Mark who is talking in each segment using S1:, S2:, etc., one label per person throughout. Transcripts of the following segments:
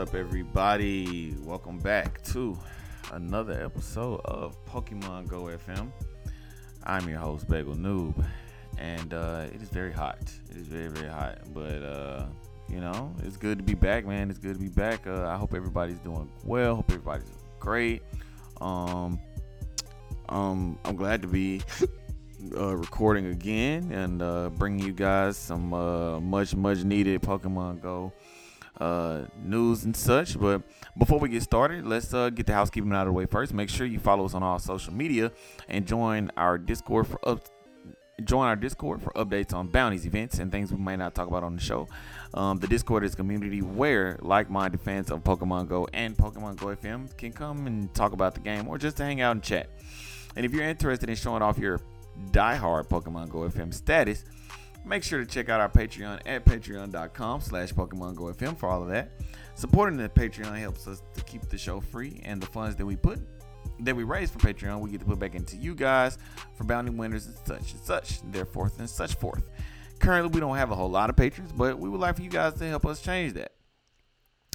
S1: up, everybody? Welcome back to another episode of Pokemon Go FM. I'm your host, Bagel Noob, and uh, it is very hot. It is very, very hot, but uh, you know, it's good to be back, man. It's good to be back. Uh, I hope everybody's doing well. Hope everybody's great. Um, um, I'm glad to be uh, recording again and uh, bringing you guys some uh, much, much needed Pokemon Go uh, news and such. But before we get started, let's uh, get the housekeeping out of the way first. Make sure you follow us on all social media and join our Discord for up. Join our Discord for updates on bounties, events, and things we might not talk about on the show. Um, the Discord is a community where like-minded fans of Pokemon Go and Pokemon Go FM can come and talk about the game or just to hang out and chat. And if you're interested in showing off your diehard Pokemon Go FM status, make sure to check out our Patreon at patreon.com slash Pokemon Go FM for all of that. Supporting the Patreon helps us to keep the show free and the funds that we put that we raise for Patreon, we get to put back into you guys for bounty winners and such and such, therefore and such forth. Currently, we don't have a whole lot of patrons, but we would like for you guys to help us change that.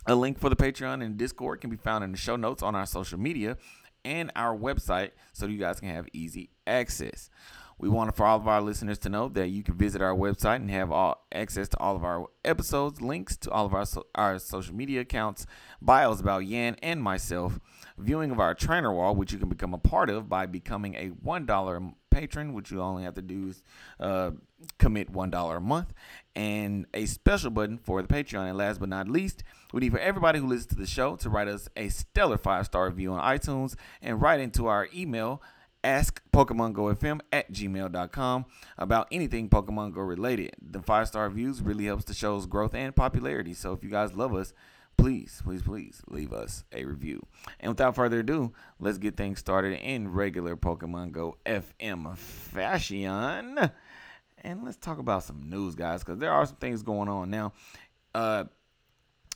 S1: A link for the Patreon and Discord can be found in the show notes on our social media and our website so you guys can have easy access. We want for all of our listeners to know that you can visit our website and have all access to all of our episodes, links to all of our so, our social media accounts, bios about Yan and myself, viewing of our trainer wall, which you can become a part of by becoming a one dollar patron, which you only have to do is uh, commit one dollar a month, and a special button for the Patreon. And last but not least, we need for everybody who listens to the show to write us a stellar five star review on iTunes and write into our email ask Pokemon Go FM at gmail.com about anything Pokemon Go related. The five star reviews really helps the show's growth and popularity. So if you guys love us, please, please, please leave us a review. And without further ado, let's get things started in regular Pokemon Go FM fashion. And let's talk about some news, guys, because there are some things going on now. Uh,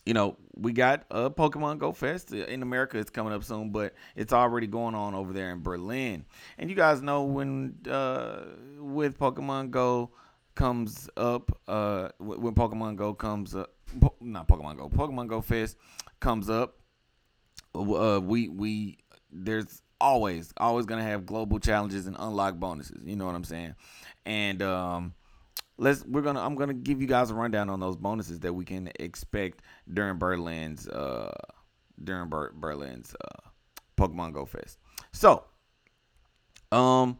S1: you know, we got a Pokemon Go Fest in America. It's coming up soon, but it's already going on over there in Berlin. And you guys know when uh, with Pokemon Go comes up, uh, when Pokemon Go comes up, not Pokemon Go, Pokemon Go Fest comes up. Uh, we we there's always always gonna have global challenges and unlock bonuses. You know what I'm saying? And um, let's we're gonna I'm gonna give you guys a rundown on those bonuses that we can expect during Berlin's uh during Ber- Berlin's uh Pokemon Go Fest. So, um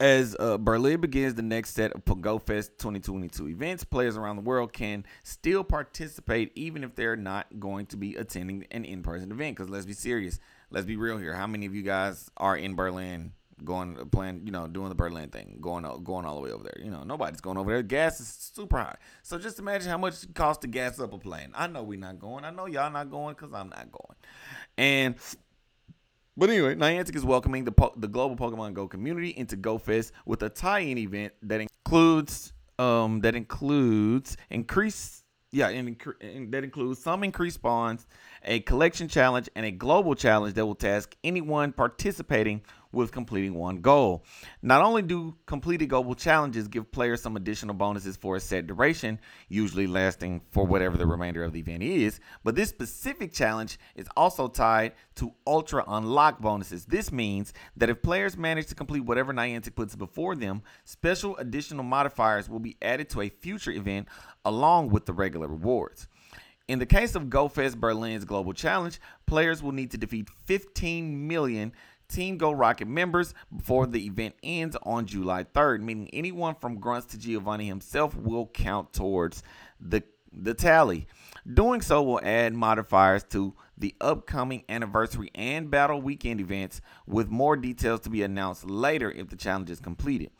S1: as uh, Berlin begins the next set of Go Fest 2022 events, players around the world can still participate even if they're not going to be attending an in-person event. Because let's be serious, let's be real here. How many of you guys are in Berlin going playing, you know, doing the Berlin thing, going going all the way over there. You know, nobody's going over there. Gas is super high. So just imagine how much it costs to gas up a plane. I know we're not going. I know y'all not going because I'm not going. And but anyway, Niantic is welcoming the po- the global Pokemon Go community into Go Fest with a tie-in event that includes um that includes increased yeah, and, and, that includes some increased spawns, a collection challenge, and a global challenge that will task anyone participating with completing one goal. Not only do completed global challenges give players some additional bonuses for a set duration, usually lasting for whatever the remainder of the event is, but this specific challenge is also tied to ultra unlock bonuses. This means that if players manage to complete whatever Niantic puts before them, special additional modifiers will be added to a future event along with the regular rewards. In the case of GoFest Berlin's Global Challenge, players will need to defeat 15 million Team Go Rocket members before the event ends on July 3rd, meaning anyone from Grunts to Giovanni himself will count towards the, the tally. Doing so will add modifiers to the upcoming anniversary and battle weekend events, with more details to be announced later if the challenge is completed.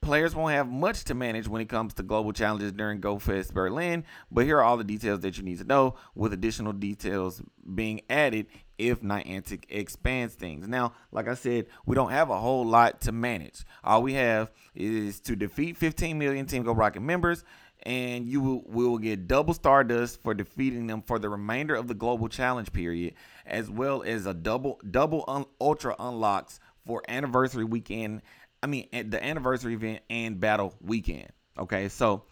S1: Players won't have much to manage when it comes to global challenges during GoFest Berlin, but here are all the details that you need to know, with additional details being added if Niantic expands things. Now, like I said, we don't have a whole lot to manage. All we have is to defeat 15 million Team Go Rocket members, and you will, will get double Stardust for defeating them for the remainder of the global challenge period, as well as a double double un, ultra unlocks for anniversary weekend I mean, the anniversary event and battle weekend. Okay, so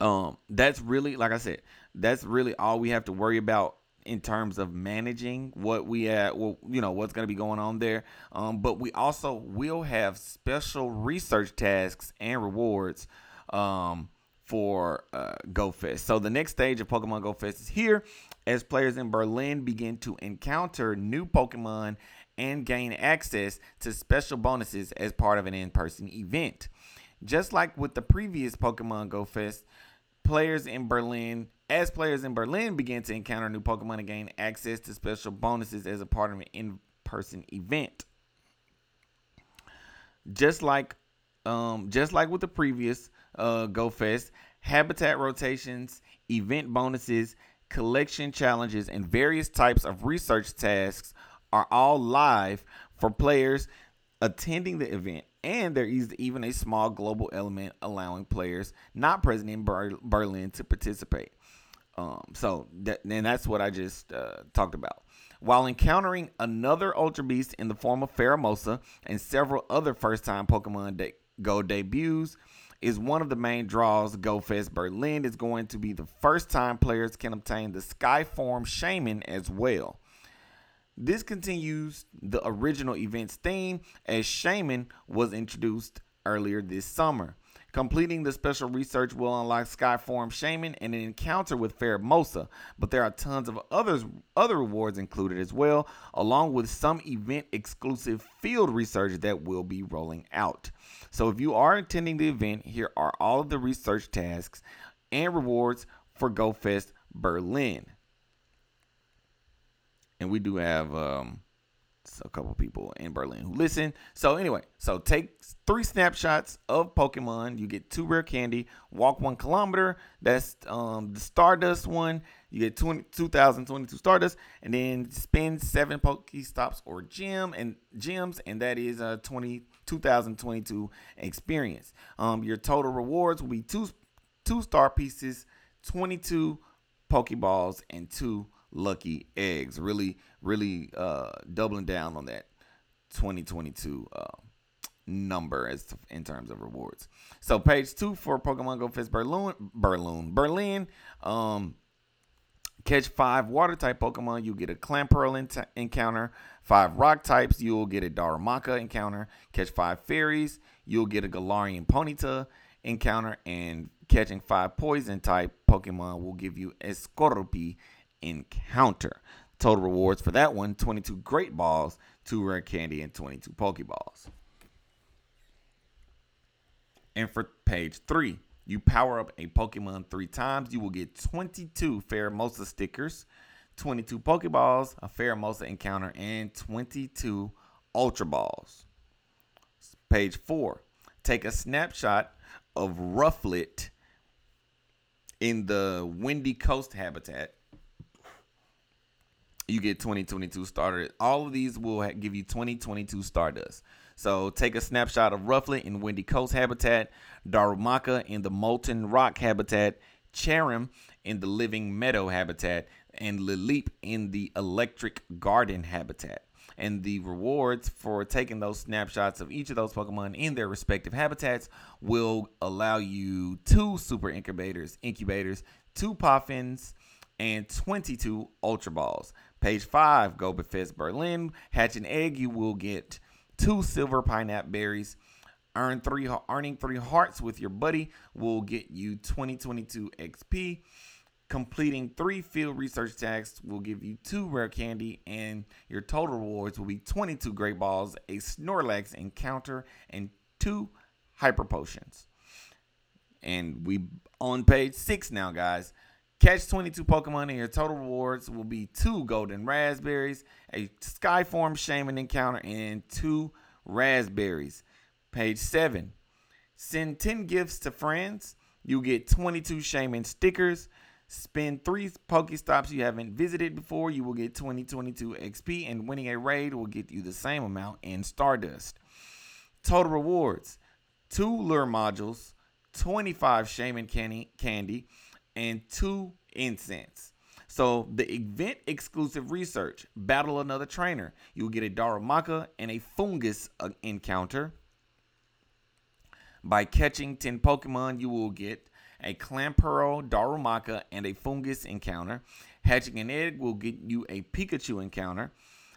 S1: um, that's really like I said, that's really all we have to worry about in terms of managing what we at well you know what's going to be going on there um, but we also will have special research tasks and rewards um, for uh, GoFest. So the next stage of Pokemon Go Fest is here as players in Berlin begin to encounter new Pokemon and gain access to special bonuses as part of an in-person event. Just like with the previous Pokemon Go Fest, players in Berlin, as players in Berlin begin to encounter new Pokemon and gain access to special bonuses as a part of an in-person event. Just like um, just like with the previous uh, Go Fest, habitat rotations, event bonuses, collection challenges, and various types of research tasks are all live for players attending the event. And there is even a small global element allowing players not present in Ber- Berlin to participate. Um, so that, and that's what I just uh, talked about. While encountering another Ultra Beast in the form of Pheromosa and several other first time Pokemon de- Go debuts, is one of the main draws. GoFest Berlin is going to be the first time players can obtain the Skyform Shaymin as well. This continues the original event's theme as Shaymin was introduced earlier this summer. Completing the special research will unlock Skyform Shaymin and an encounter with Pheromosa, but there are tons of others other rewards included as well, along with some event exclusive field research that will be rolling out. So if you are attending the event, here are all of the research tasks and rewards for GoFest Berlin. And we do have um, a couple people in Berlin who listen. So anyway, so take three snapshots of Pokemon. You get two rare candy. Walk one kilometer. That's um, the Stardust one. You get 20, 2022 Stardust, and then spend seven Pokestops or gym and gems, and that is a 20 2022 experience. Um, your total rewards will be two two star pieces, 22 Pokeballs, and two lucky eggs. Really, really uh, doubling down on that 2022 uh, number as to, in terms of rewards. So page two for Pokemon Go Fest Berlin, Berlin, Berlin. Um, catch five water type Pokemon, you get a Clamperl encounter. Five rock types, you'll get a Darumaka encounter. Catch five fairies, you'll get a Galarian Ponyta encounter. And catching five poison type Pokemon will give you a Skorupi encounter. Total rewards for that one 22 Great Balls, 2 Rare Candy, and 22 Pokeballs. And for page 3, you power up a Pokemon three times, you will get 22 Pheromosa stickers, 22 Pokeballs, a Pheromosa encounter, and 22 Ultra Balls. Page 4, take a snapshot of Rufflet in the Windy Coast habitat you get 2022 starter. All of these will give you 2022 Stardust. So take a snapshot of Rufflet in Windy Coast habitat, Darumaka in the Molten Rock habitat, Cherrim in the Living Meadow habitat, and Lileep in the Electric Garden habitat. And the rewards for taking those snapshots of each of those Pokemon in their respective habitats will allow you two super incubators, incubators, two Poffins, and 22 Ultra Balls. Page 5, Go Fest Berlin. Hatch an egg, you will get two silver pineapple berries. Earn three, earning three hearts with your buddy will get you 2022 XP. Completing three field research tasks will give you two rare candy, and your total rewards will be 22 great balls, a Snorlax encounter, and two hyper potions. And we on page six now, guys. Catch 22 Pokemon and your total rewards will be two golden raspberries, a Skyform Shaymin encounter, and two raspberries. Page 7. Send 10 gifts to friends. You get 22 Shaymin stickers. Spend three Pokestops you haven't visited before. You will get 2022 XP, and winning a raid will get you the same amount in Stardust. Total rewards two lure modules, 25 Shaymin candy, candy and two incense. So the event exclusive research, battle another trainer. You'll get a Darumaka and a Foongus uh, encounter. By catching 10 Pokemon, you will get a Clamperl, Darumaka, and a Foongus encounter. Hatching an egg will get you a Pikachu encounter.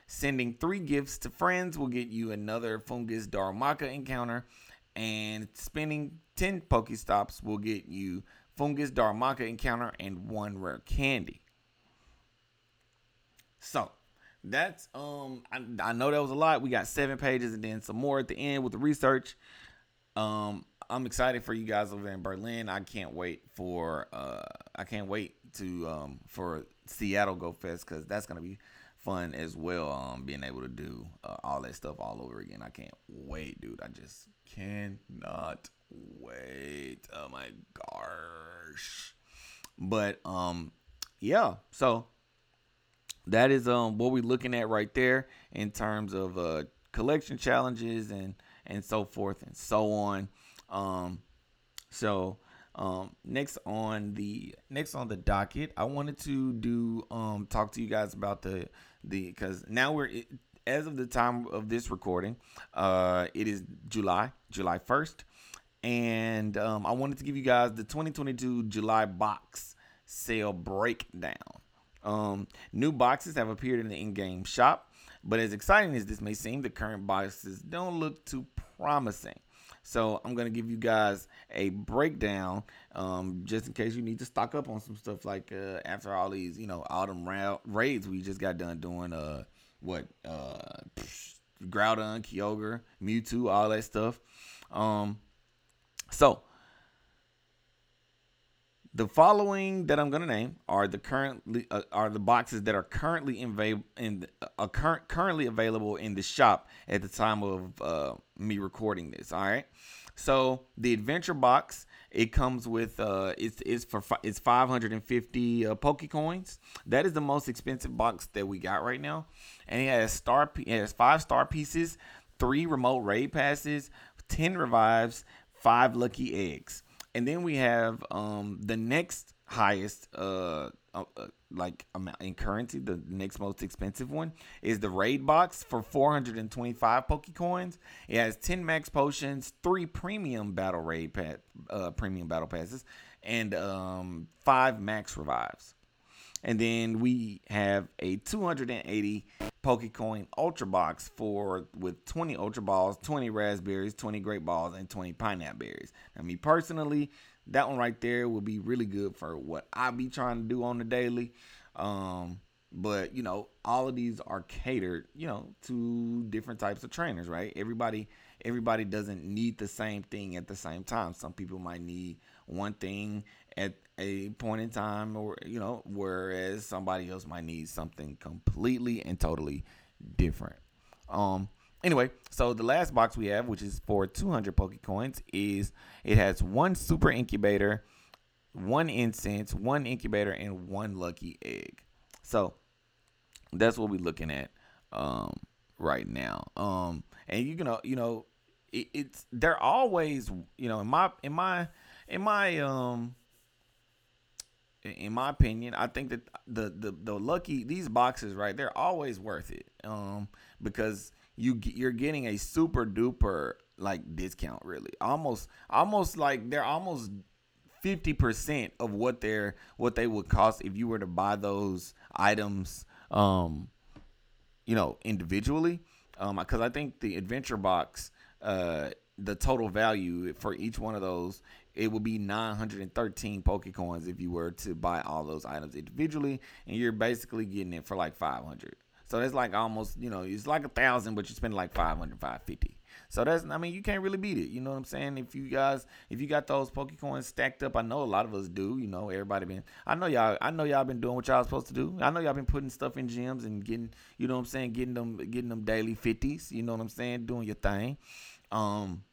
S1: Sending three gifts to friends will get you another Foongus Darumaka encounter. And spending 10 Pokestops will get you Foongus Darumaka encounter and one rare candy. So that's um I, I know that was a lot. We got seven pages and then some more at the end with the research. Um I'm excited for you guys over in Berlin. I can't wait for uh I can't wait to um for Seattle Go Fest because that's gonna be fun as well. Um being able to do uh, all that stuff all over again. I can't wait, dude. I just cannot wait. Oh my gosh. But um yeah, so that is um what we're looking at right there in terms of uh collection challenges and and so forth and so on. Um so um next on the next on the docket, I wanted to do um talk to you guys about the the cuz now we're as of the time of this recording, uh it is July, July 1st. And um, I wanted to give you guys the 2022 July box sale breakdown. Um, new boxes have appeared in the in-game shop, but as exciting as this may seem, the current boxes don't look too promising. So I'm gonna give you guys a breakdown, um, just in case you need to stock up on some stuff. Like uh, after all these, you know, autumn ra- raids we just got done doing. Uh, what uh, Groudon, Kyogre, Mewtwo, all that stuff. Um, so the following that I'm going to name are the currently uh, are the boxes that are currently in, in uh, current currently available in the shop at the time of uh, me recording this. All right. So the adventure box it comes with uh it's it's for it's 550 uh, poke coins. That is the most expensive box that we got right now, and it has star it has five star pieces, three remote raid passes, ten revives, five lucky eggs. And then we have um the next highest uh, uh, like amount in currency the next most expensive one is the raid box for 425 poke coins it has 10 max potions three premium battle raid uh, premium battle passes and um five max revives. And then we have a 280 Pokecoin Ultra Box for with 20 Ultra Balls, 20 Raspberries, 20 Great Balls, and 20 Pineapple Berries. Now, me personally, that one right there would be really good for what I be trying to do on the daily. Um, but you know, all of these are catered, you know, to different types of trainers, right? Everybody, everybody doesn't need the same thing at the same time. Some people might need one thing at a point in time or you know whereas somebody else might need something completely and totally different. Um anyway so the last box we have which is for 200 poke coins is it has one super incubator one incense one incubator and one lucky egg. So that's what we're looking at um right now. Um and you know you know it, it's they're always you know in my in my in my um in my opinion, I think that the the the lucky these boxes right, they're always worth it. Um, because you you're getting a super duper like discount really. Almost almost like they're almost 50% of what they're what they would cost if you were to buy those items um you know individually um cuz I think the adventure box uh the total value for each one of those it would be 913 Pokecoins if you were to buy all those items individually, and you're basically getting it for like 500. So that's like almost, you know, it's like a thousand, but you spend like 500, 550. So that's, I mean, you can't really beat it. You know what I'm saying? If you guys, if you got those Pokecoins stacked up, I know a lot of us do. You know, everybody been, I know y'all, I know y'all been doing what y'all supposed to do. I know y'all been putting stuff in gyms and getting, you know what I'm saying, getting them, getting them daily 50s. You know what I'm saying? Doing your thing. Um,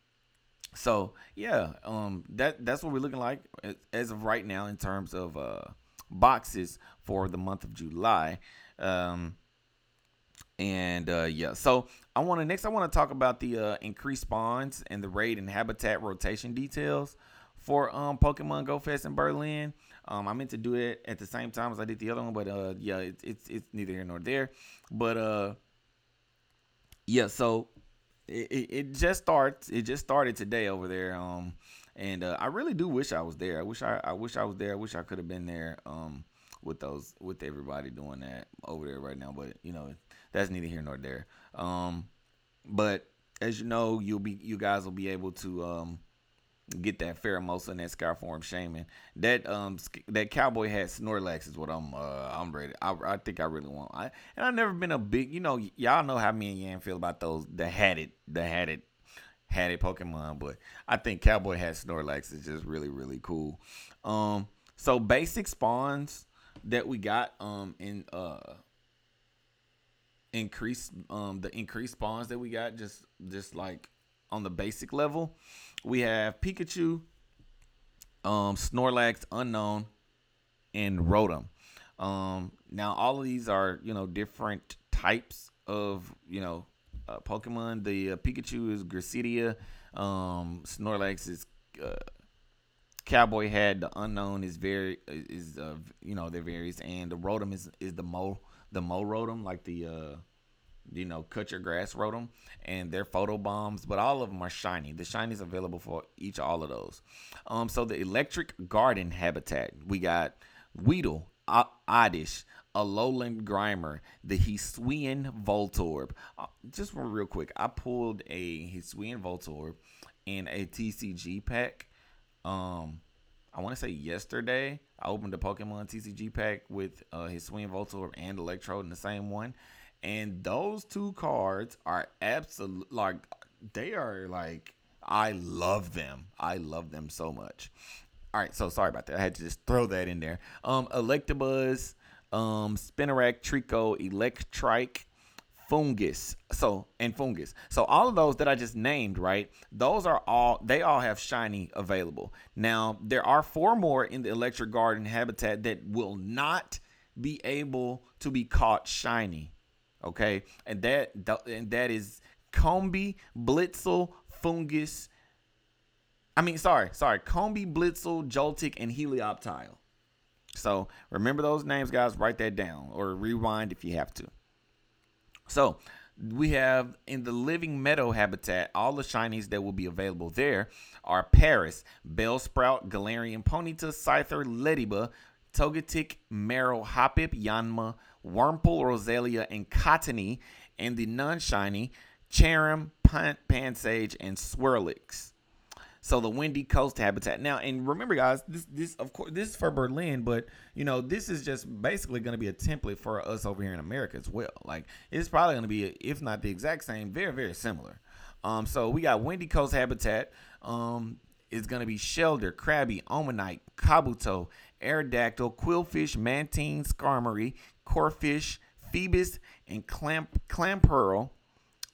S1: so yeah, um, that that's what we're looking like as of right now in terms of uh, boxes for the month of July. Um, and uh, yeah, so I want to next I want to talk about the uh, increased spawns and the raid and habitat rotation details for um, Pokemon Go Fest in Berlin. Um, I meant to do it at the same time as I did the other one, but uh, yeah, it, it's it's neither here nor there. But uh, yeah, so it, it, just starts. It just started today over there. Um, and uh, I really do wish I was there. I wish I, I wish I was there. I wish I could have been there um, with those with everybody doing that over there right now. But you know, that's neither here nor there. Um, but as you know, you'll be you guys will be able to um, get that Pheromosa and that Skyform Shaymin. That um that cowboy hat Snorlax is what I'm uh I'm ready. I, I think I really want. I and I've never been a big you know y'all know how me and Yan feel about those the hatted the hatted hatted Pokemon, but I think cowboy hat Snorlax is just really really cool. Um, so basic spawns that we got um in uh increase um the increased spawns that we got just just like on the basic level we have Pikachu, um, Snorlax, Unknown, and Rotom. Um, now all of these are you know different types of you know uh, Pokemon. The uh, Pikachu is Gracidea, um, Snorlax is uh, Cowboy Hat. The Unknown is very is uh, you know they're various, and the Rotom is is the Mo the Mow Rotom like the uh you know, cut your grass Rotom, and they're photo bombs, but all of them are shiny. The shiny is available for each all of those. Um, so the electric garden habitat, we got Weedle, Oddish, Alolan Grimer, the Hisuian Voltorb. Uh, just real quick, I pulled a Hisuian Voltorb in a TCG pack. Um, I want to say yesterday. I opened a Pokemon TCG pack with uh, Hisuian Voltorb and Electrode in the same one and those two cards are absolute like they are like I love them. I love them so much. All right, so sorry about that. I had to just throw that in there. Um, Electabuzz, um, Spinarak, Trico, Electrike, Foongus. So and Foongus. So all of those that I just named, right? Those are all they all have shiny available. Now there are four more in the Electric Garden habitat that will not be able to be caught shiny. Okay, and that and that is Combee, Blitzle, Foongus. I mean, sorry, sorry, Combee, Blitzle, Joltik, and Helioptile. So remember those names, guys. Write that down or rewind if you have to. So we have in the living meadow habitat, all the shinies that will be available there are Paras, Bell Sprout, Galarian Ponyta, Scyther, Ledyba, Togetic, Marill, Hoppip, Yanma, Wurmple, Roselia, and Cottonee, and the non-shiny Cherrim, Pan- Pansage, and Swirlix. So the windy coast habitat. Now, and remember, guys, this this of course this is for Berlin, but you know this is just basically going to be a template for us over here in America as well. Like it's probably going to be, if not the exact same, very very similar. Um, so we got windy coast habitat. Um, is going to be Shellder, Krabby, Omanyte, Kabuto, Aerodactyl, Qwilfish, Mantine, Skarmory, Corphish, Feebas, and Clamp Clamperl,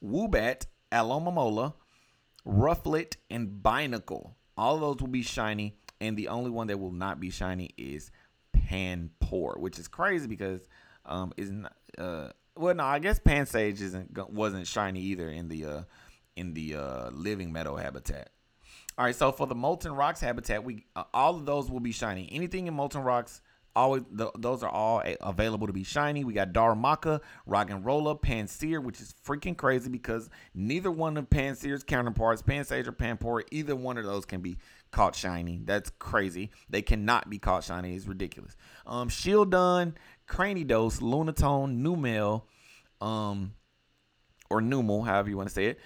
S1: Woobat, Alomomola, Rufflet, and Binacle. All of those will be shiny, and the only one that will not be shiny is Panpour, which is crazy because um is not uh well no I guess Pansage isn't wasn't shiny either in the uh in the uh living meadow habitat. All right, so for the molten rocks habitat, we uh, all of those will be shiny. Anything in molten rocks, always the, those are all a, available to be shiny. We got Darumaka, Roggenrola, Pansear, which is freaking crazy because neither one of Pansear's counterparts, Pansage or Panpour, either one of those can be caught shiny. That's crazy. They cannot be caught shiny. It's ridiculous. Um, Shieldon, Cranidos, Lunatone, Numel, um, or Numel, however you want to say it,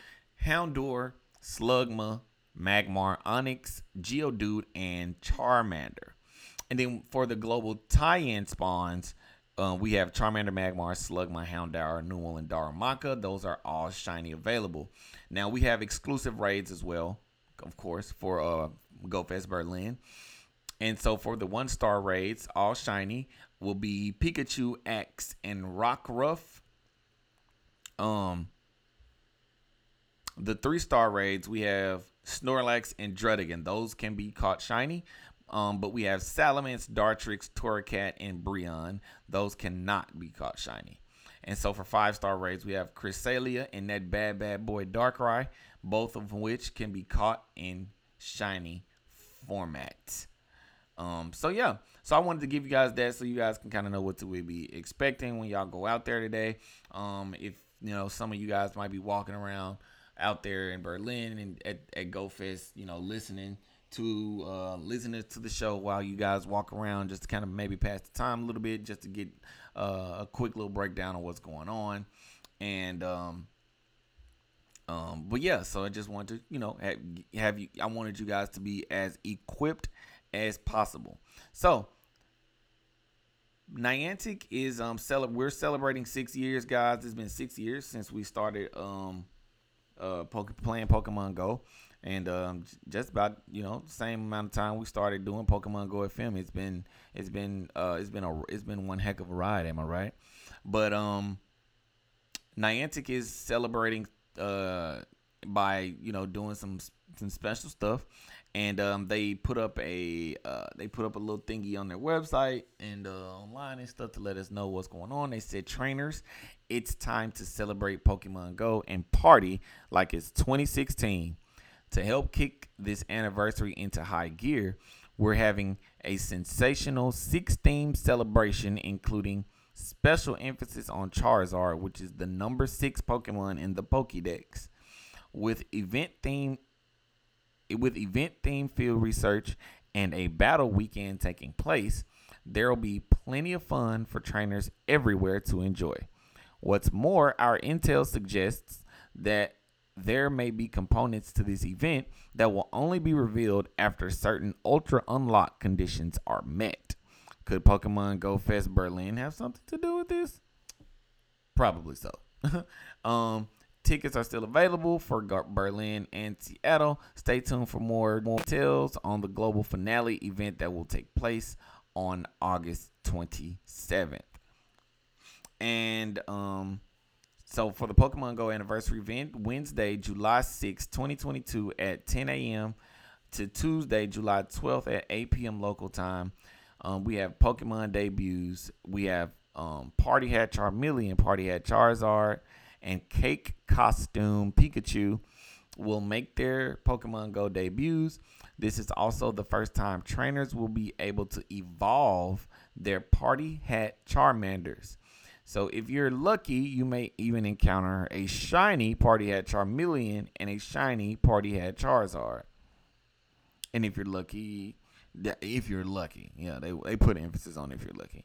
S1: Houndour, Slugma, Magmar, Onix, Geodude, and Charmander. And then for the global tie-in spawns, uh, we have Charmander, Magmar, Slugma, Houndour, Numel, and Darumaka. Those are all shiny available. Now we have exclusive raids as well, of course, for uh, GoFest Berlin. And so for the one star raids, all shiny will be Pikachu X and Rockruff. Um, the three star raids we have Snorlax, and Druddigon. Those can be caught shiny. Um, but we have Salamence, Dartrix, Torracat, and Brionne. Those cannot be caught shiny. And so for five star raids, we have Cresselia and that bad bad boy Darkrai, both of which can be caught in shiny format. Um, so yeah, so I wanted to give you guys that so you guys can kind of know what to be expecting when y'all go out there today. Um, if you know some of you guys might be walking around out there in Berlin and at, at GoFest, you know, listening to uh, listen to the show while you guys walk around, just to kind of maybe pass the time a little bit, just to get uh, a quick little breakdown of what's going on. And um, um, but yeah, so I just wanted to, you know, have, have you. I wanted you guys to be as equipped as possible. So Niantic is um cel- we're celebrating six years, guys. It's been six years since we started um uh poke- playing Pokemon Go, and um just about you know same amount of time we started doing Pokemon Go FM. It's been it's been uh it's been a it's been one heck of a ride. Am I right? But um Niantic is celebrating uh by you know doing some some special stuff and um, they put up a uh, they put up a little thingy on their website and uh, online and stuff to let us know what's going on. They said, trainers, it's time to celebrate Pokemon Go and party like it's 2016. To help kick this anniversary into high gear, we're having a sensational six theme celebration, including special emphasis on Charizard, which is the number six Pokemon in the Pokédex, with event theme with event themed field research and a battle weekend taking place, there will be plenty of fun for trainers everywhere to enjoy. What's more, our intel suggests that there may be components to this event that will only be revealed after certain ultra unlock conditions are met. Could Pokemon Go Fest Berlin have something to do with this? Probably so. um, Tickets are still available for Berlin and Seattle. Stay tuned for more, more details on the global finale event that will take place on August 27th. And um, so for the Pokemon Go anniversary event, Wednesday, July 6, 2022 at 10 a.m. to Tuesday, July 12th at 8 p.m. local time. Um, we have Pokemon debuts. We have um, Party Hat Charmeleon, Party Hat Charizard, and Cake Costume Pikachu will make their Pokemon Go debuts. This is also the first time trainers will be able to evolve their Party Hat Charmanders. So if you're lucky, you may even encounter a shiny Party Hat Charmeleon and a shiny Party Hat Charizard. And if you're lucky, if you're lucky, yeah, they they put emphasis on if you're lucky.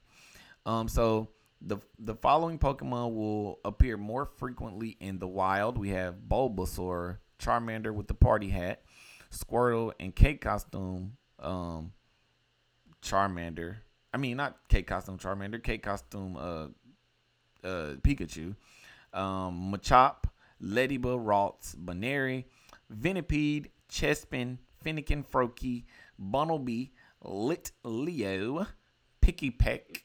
S1: Um, so the the following Pokemon will appear more frequently in the wild. We have Bulbasaur, Charmander with the party hat, Squirtle, and Cake Costume um, Charmander. I mean, not Cake Costume Charmander, Cake Costume uh, uh, Pikachu, um, Machop, Ledyba, Ralts, Buneary, Venipede, Chespin, Fennekin Froakie, Bunnelby, Lit Leo, Pikipek,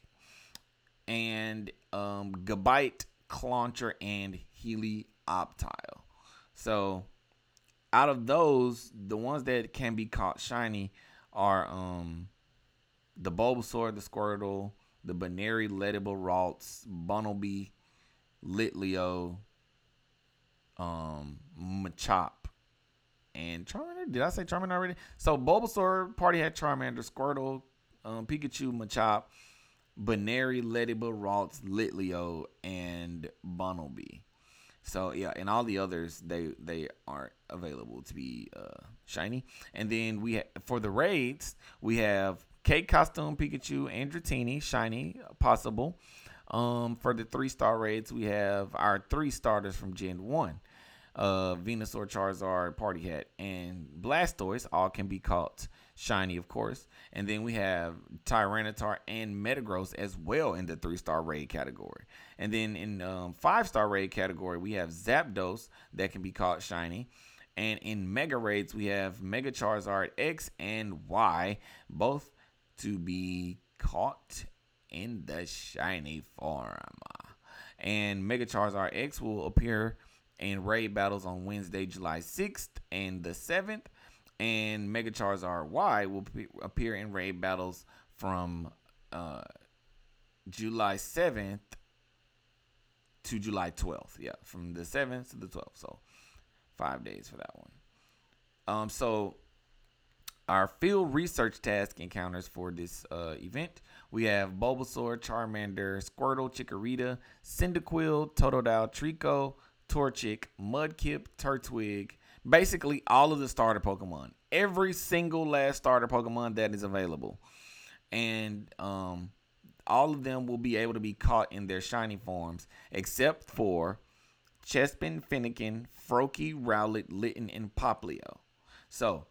S1: and um, Gabite, Clauncher, and Helioptile. So out of those, the ones that can be caught shiny are um the Bulbasaur, the Squirtle, the Buneary, Ledyba, Ralts, Bunnelby, Litleo, um, Machop, and Charmander. Did I say Charmander already? So Bulbasaur, Party had Charmander, Squirtle, um, Pikachu, Machop, Buneary, Ledyba, Ralts, Litleo, and Bunnelby. So yeah, and all the others they they aren't available to be uh, shiny. And then we ha- for the raids we have Cake Costume, Pikachu, and Dratini, shiny possible. Um, for the three star raids we have our three starters from Gen One, uh, Venusaur, Charizard, Party Hat, and Blastoise. All can be caught shiny, of course. And then we have Tyranitar and Metagross as well in the three star raid category. And then in um, five star raid category, we have Zapdos that can be caught shiny. And in Mega Raids, we have Mega Charizard X and Y, both to be caught in the shiny form. And Mega Charizard X will appear in raid battles on Wednesday, July 6th and the 7th and Mega Charizard Y will appear in raid battles from uh, July 7th to July 12th. Yeah, from the 7th to the 12th. So five days for that one. Um, so our field research task encounters for this uh, event. We have Bulbasaur, Charmander, Squirtle, Chikorita, Cyndaquil, Totodile, Treecko, Torchic, Mudkip, Turtwig, basically all of the starter Pokemon, every single last starter Pokemon that is available, and um, all of them will be able to be caught in their shiny forms, except for Chespin, Fennekin, Froakie, Rowlet, Litten, and Popplio. So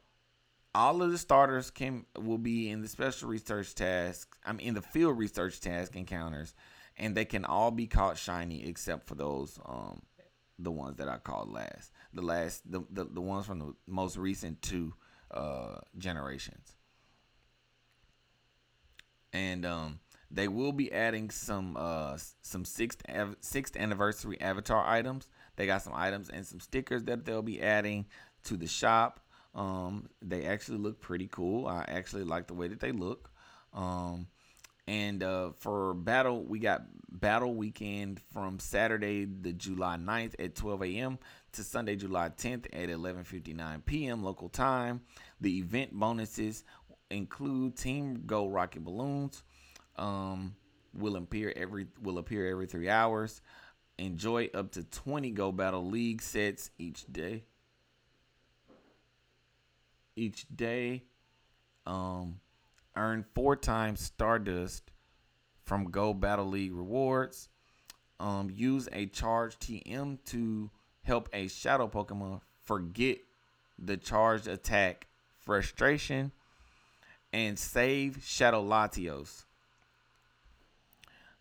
S1: all of the starters can will be in the special research task. I'm in the field research task encounters, and they can all be caught shiny except for those um the ones that I called last. The last the the, the ones from the most recent two uh generations. And um they will be adding some uh some sixth av- sixth anniversary avatar items. They got some items and some stickers that they'll be adding to the shop. Um, they actually look pretty cool. I actually like the way that they look. Um, and uh, for battle, we got battle weekend from Saturday, the July 9th at 12 a.m. to Sunday, July 10th at 11:59 p.m. local time. The event bonuses include Team Go Rocket Balloons. Um, will appear every will appear every three hours. Enjoy up to 20 Go Battle League sets each day each day. Um, earn four times Stardust from Go Battle League rewards. Um, use a charge TM to help a shadow Pokemon forget the charged attack frustration and save Shadow Latios.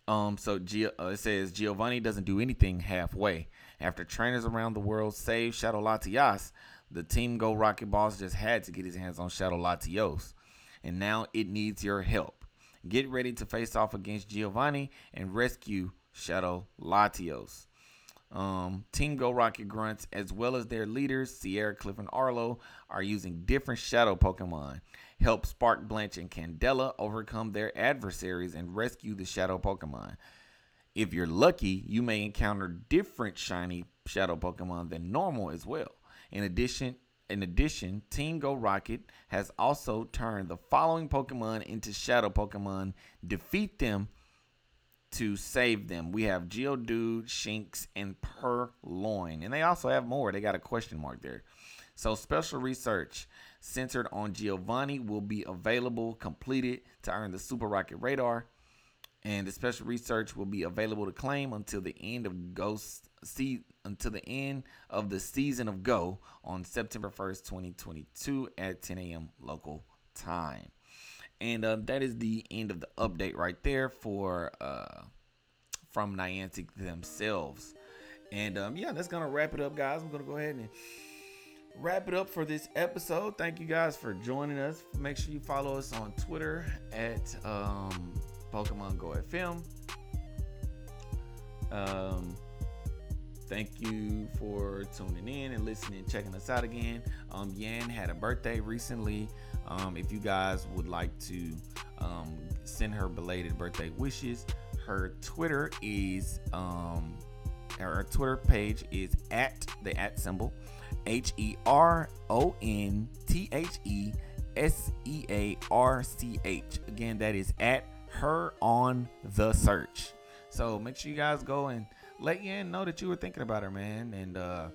S1: Um, so uh, it says Giovanni doesn't do anything halfway. After trainers around the world save Shadow Latias, the Team Go Rocket Boss just had to get his hands on Shadow Latios, and now it needs your help. Get ready to face off against Giovanni and rescue Shadow Latios. Um, Team Go Rocket Grunts, as well as their leaders, Sierra, Cliff, and Arlo, are using different Shadow Pokemon. Help Spark, Blanche, and Candela overcome their adversaries and rescue the Shadow Pokemon. If you're lucky, you may encounter different shiny Shadow Pokemon than normal as well. In addition, in addition, Team Go Rocket has also turned the following Pokemon into Shadow Pokemon. Defeat them to save them. We have Geodude, Shinx, and Purrloin. And they also have more. They got a question mark there. So special research centered on Giovanni will be available completed to earn the Super Rocket Radar. And the special research will be available to claim until the end of Ghost see until the end of the season of Go on September 1st, 2022 at 10 a.m. local time. And uh, that is the end of the update right there for uh, from Niantic themselves. And um, yeah, that's gonna wrap it up, guys. I'm gonna go ahead and wrap it up for this episode. Thank you guys for joining us. Make sure you follow us on Twitter at um, Pokemon Go FM. Um, thank you for tuning in and listening, checking us out again. Um, Yan had a birthday recently. Um, if you guys would like to um, send her belated birthday wishes, her Twitter is um, her Twitter page is at the at symbol H E R O N T H E S E A R C H. Again, that is at her on the search. So make sure you guys go and let Yan know that you were thinking about her, man, and uh,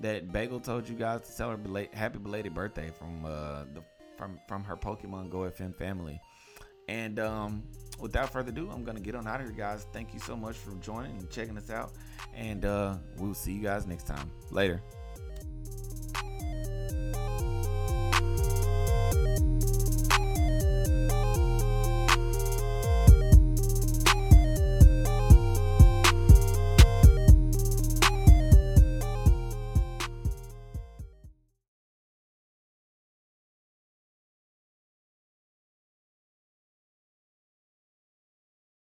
S1: that Bagel told you guys to tell her belated, happy belated birthday from uh, the from from her Pokemon Go FM family. And um, without further ado, I'm gonna get on out of here, guys. Thank you so much for joining and checking us out, and uh, we'll see you guys next time. Later.